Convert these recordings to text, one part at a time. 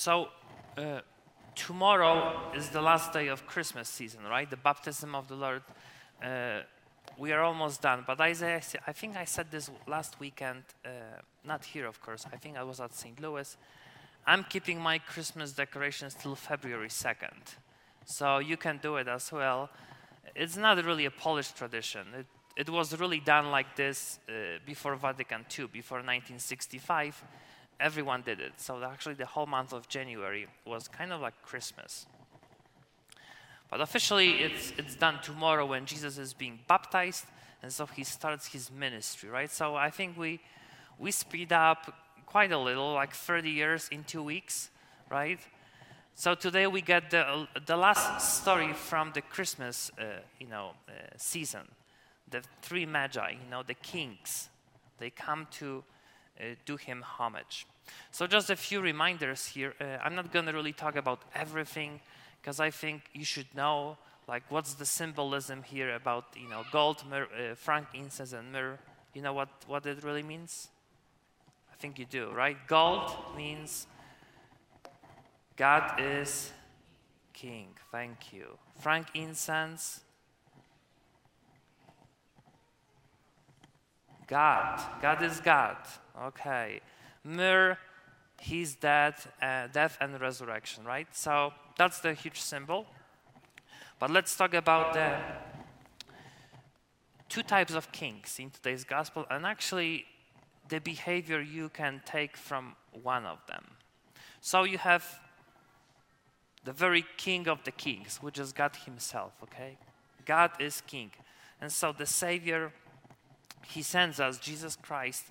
So, uh, tomorrow is the last day of Christmas season, right? The baptism of the Lord. Uh, we are almost done. But Isaiah, I think I said this last weekend, uh, not here, of course. I think I was at St. Louis. I'm keeping my Christmas decorations till February 2nd. So you can do it as well. It's not really a Polish tradition. It, it was really done like this uh, before Vatican II, before 1965. Everyone did it. So actually, the whole month of January was kind of like Christmas. But officially, it's, it's done tomorrow when Jesus is being baptized, and so he starts his ministry, right? So I think we, we speed up quite a little, like 30 years in two weeks, right? So today we get the, the last story from the Christmas, uh, you know, uh, season. The three magi, you know, the kings, they come to do him homage. So just a few reminders here. Uh, I'm not going to really talk about everything because I think you should know like what's the symbolism here about you know gold, myrrh, uh, frankincense, and myrrh. You know what what it really means? I think you do, right? Gold means God is king. Thank you. Frankincense. God. God is God. Okay. Myrrh, He's dead, uh, death and resurrection, right? So that's the huge symbol. But let's talk about the two types of kings in today's gospel, and actually the behavior you can take from one of them. So you have the very king of the kings, which is God Himself, okay? God is king. And so the Savior, He sends us, Jesus Christ,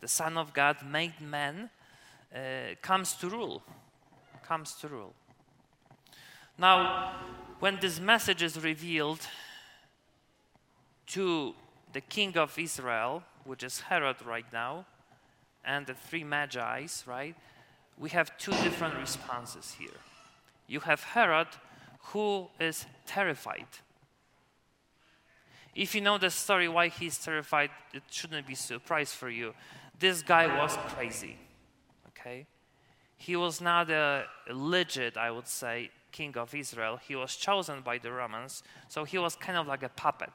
the Son of God, made man uh, comes to rule. Comes to rule. Now, when this message is revealed to the king of Israel, which is Herod right now, and the three magi's, right? We have two different responses here. You have Herod, who is terrified. If you know the story why he's terrified, it shouldn't be a surprise for you. This guy was crazy okay? He was not a legit, I would say, king of Israel. He was chosen by the Romans, so he was kind of like a puppet.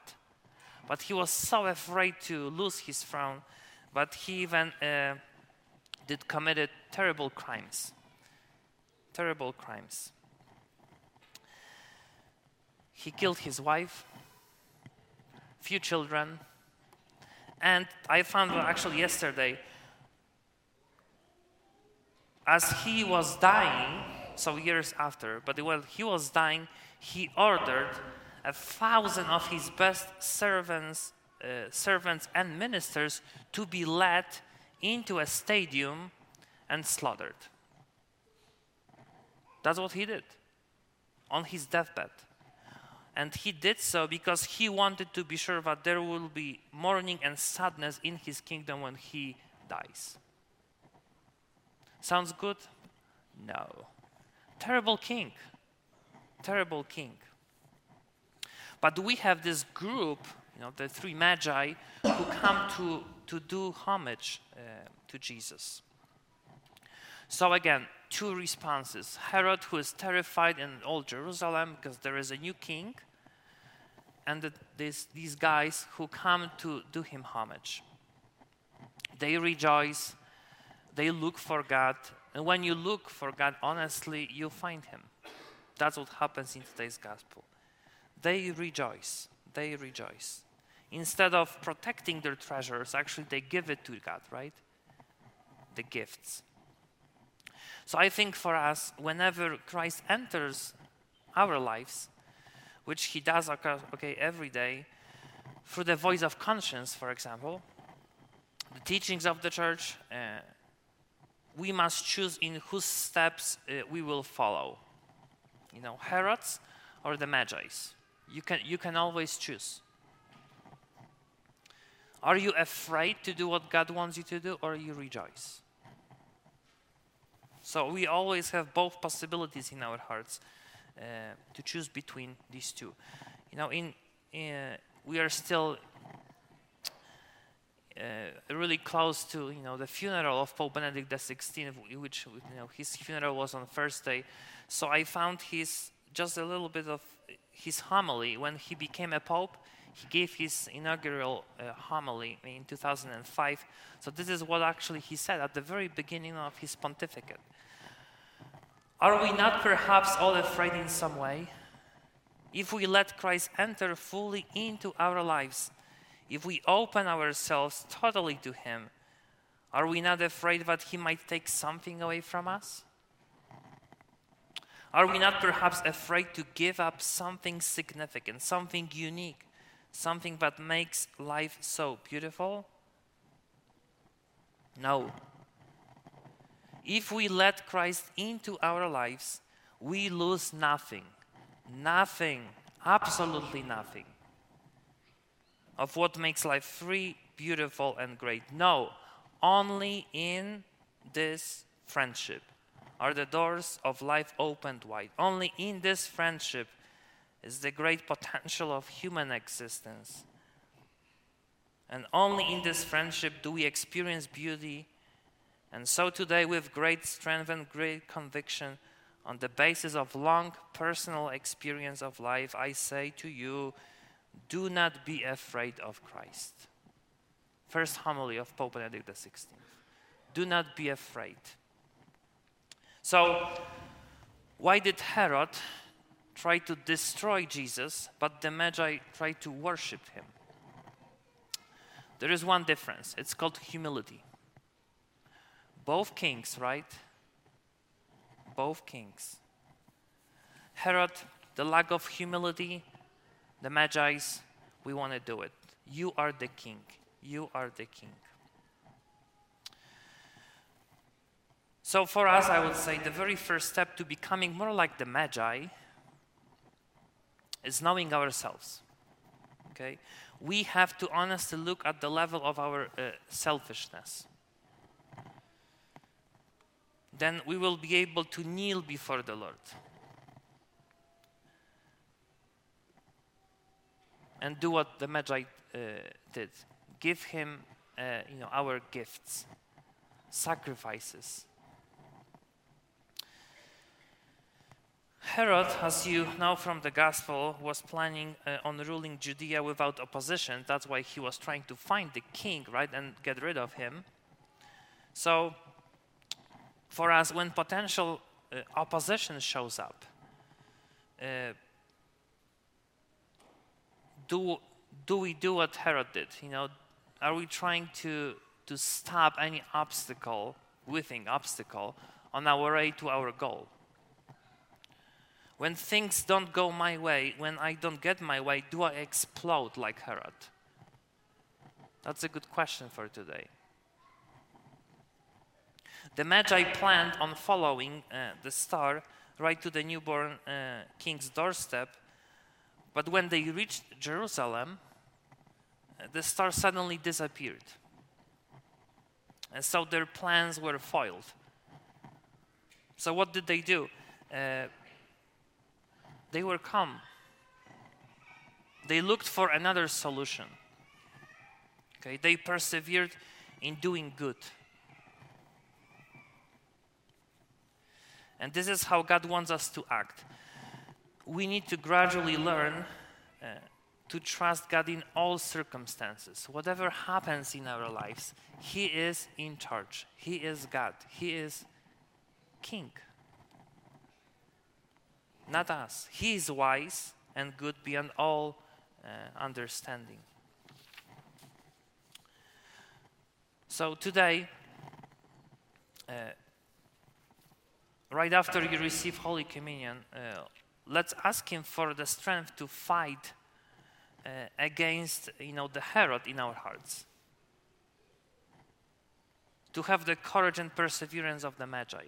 But he was so afraid to lose his throne, but he even uh, did committed terrible crimes. Terrible crimes. He killed his wife, few children, and I found actually yesterday as he was dying, so years after, but while he was dying, he ordered a thousand of his best servants, uh, servants and ministers to be led into a stadium and slaughtered. That's what he did on his deathbed. And he did so because he wanted to be sure that there will be mourning and sadness in his kingdom when he dies. Sounds good? No. Terrible king. Terrible king. But we have this group, you know, the three magi, who come to, to do homage uh, to Jesus. So again, two responses. Herod, who is terrified in old Jerusalem because there is a new king, and the, this, these guys who come to do him homage. They rejoice they look for God. And when you look for God honestly, you find Him. That's what happens in today's gospel. They rejoice. They rejoice. Instead of protecting their treasures, actually they give it to God, right? The gifts. So I think for us, whenever Christ enters our lives, which he does okay every day, through the voice of conscience, for example, the teachings of the church, uh, we must choose in whose steps uh, we will follow. You know, Herod's or the Magi's. You can, you can always choose. Are you afraid to do what God wants you to do, or you rejoice? So we always have both possibilities in our hearts to choose between these two. You know, in, in uh, we are still uh, really close to you know the funeral of Pope Benedict XVI, which you know his funeral was on Thursday. So I found his just a little bit of his homily when he became a pope. He gave his inaugural uh, homily in 2005. So this is what actually he said at the very beginning of his pontificate. Are we not perhaps all afraid in some way? If we let Christ enter fully into our lives, if we open ourselves totally to Him, are we not afraid that He might take something away from us? Are we not perhaps afraid to give up something significant, something unique, something that makes life so beautiful? No. If we let Christ into our lives, we lose nothing. Nothing. Absolutely nothing of what makes life free, beautiful, and great. No, only in this friendship are the doors of life opened wide. Only in this friendship is the great potential of human existence. And only in this friendship do we experience beauty. And so today, with great strength and great conviction, on the basis of long personal experience of life, I say to you, do not be afraid of Christ. First homily of Pope Benedict XVI. Do not be afraid. So, why did Herod try to destroy Jesus, but the Magi tried to worship him? There is one difference it's called humility. Both kings, right? Both kings. Herod, the lack of humility, the Magi's, we want to do it. You are the king. You are the king. So, for us, I would say the very first step to becoming more like the Magi is knowing ourselves. Okay? We have to honestly look at the level of our uh, selfishness. Then we will be able to kneel before the Lord. and do what the Magi uh, did give him uh, you know, our gifts, sacrifices. Herod, as you know from the Gospel, was planning uh, on ruling Judea without opposition. That's why he was trying to find the king, right, and get rid of him. So, for us, when potential uh, opposition shows up, uh, do, do we do what Herod did? You know, are we trying to, to stop any obstacle, within obstacle, on our way to our goal? When things don't go my way, when I don't get my way, do I explode like Herod? That's a good question for today. The Magi planned on following uh, the star right to the newborn uh, king's doorstep but when they reached Jerusalem, the star suddenly disappeared. And so their plans were foiled. So, what did they do? Uh, they were calm. They looked for another solution. Okay, they persevered in doing good. And this is how God wants us to act we need to gradually learn uh, to trust God in all circumstances. Whatever happens in our lives, He is in charge. He is God. He is King. Not us. He is wise and good beyond all uh, understanding. So today, uh, right after you receive Holy Communion, uh, let's ask him for the strength to fight uh, against you know the herod in our hearts. To have the courage and perseverance of the magi.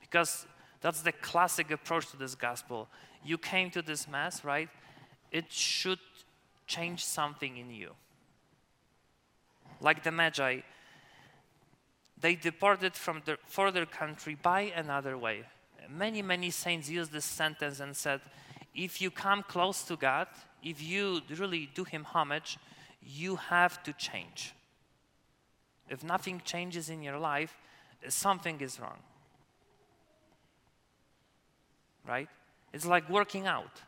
Because that's the classic approach to this gospel. You came to this mass right? It should change something in you. Like the magi they departed from the, further country by another way many, many saints used this sentence and said, if you come close to God, if you really do Him homage, you have to change. if nothing changes in your life, something is wrong. Right? It's like working out.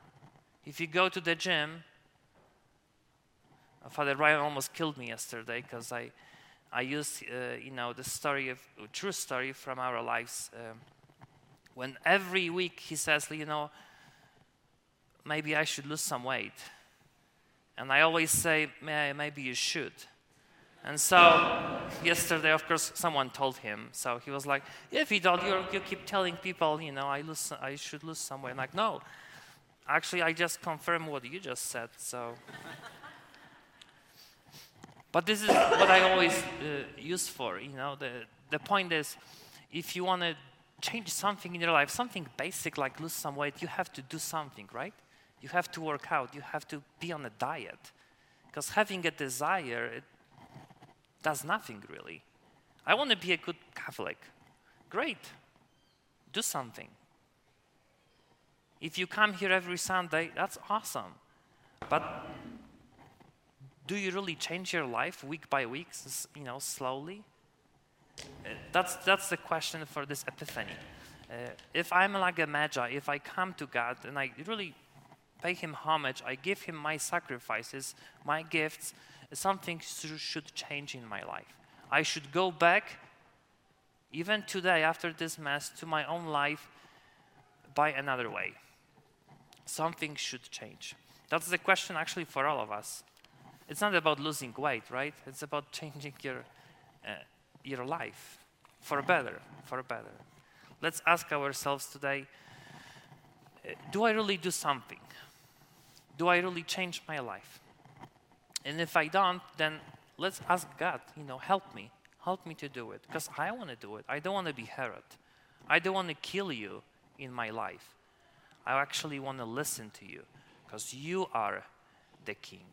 If you go to the gym, Father Ryan almost killed me yesterday because I, I used, uh, you know, the story of true story from our lives. Um, when every week he says, you know, maybe I should lose some weight, and I always say, maybe you should. And so yesterday, of course, someone told him. So he was like, "If you don't, you keep telling people, you know, I lose, I should lose some weight." I'm like, no, actually, I just confirm what you just said. So, but this is what I always uh, use for. You know, the the point is, if you want to change something in your life, something basic like lose some weight, you have to do something, right? You have to work out. You have to be on a diet, because having a desire. It, does nothing really. I want to be a good Catholic. Great. Do something. If you come here every Sunday, that's awesome. But do you really change your life week by week, you know, slowly? Uh, that's, that's the question for this epiphany. Uh, if I'm like a magi, if I come to God and I really pay Him homage, I give Him my sacrifices, my gifts, something should change in my life. I should go back, even today after this Mass, to my own life by another way. Something should change. That's the question actually for all of us. It's not about losing weight, right? It's about changing your, uh, your life for better, for better. Let's ask ourselves today uh, do I really do something? Do I really change my life? And if I don't, then let's ask God, you know, help me. Help me to do it. Because I want to do it. I don't want to be Herod. I don't want to kill you in my life. I actually want to listen to you because you are the king.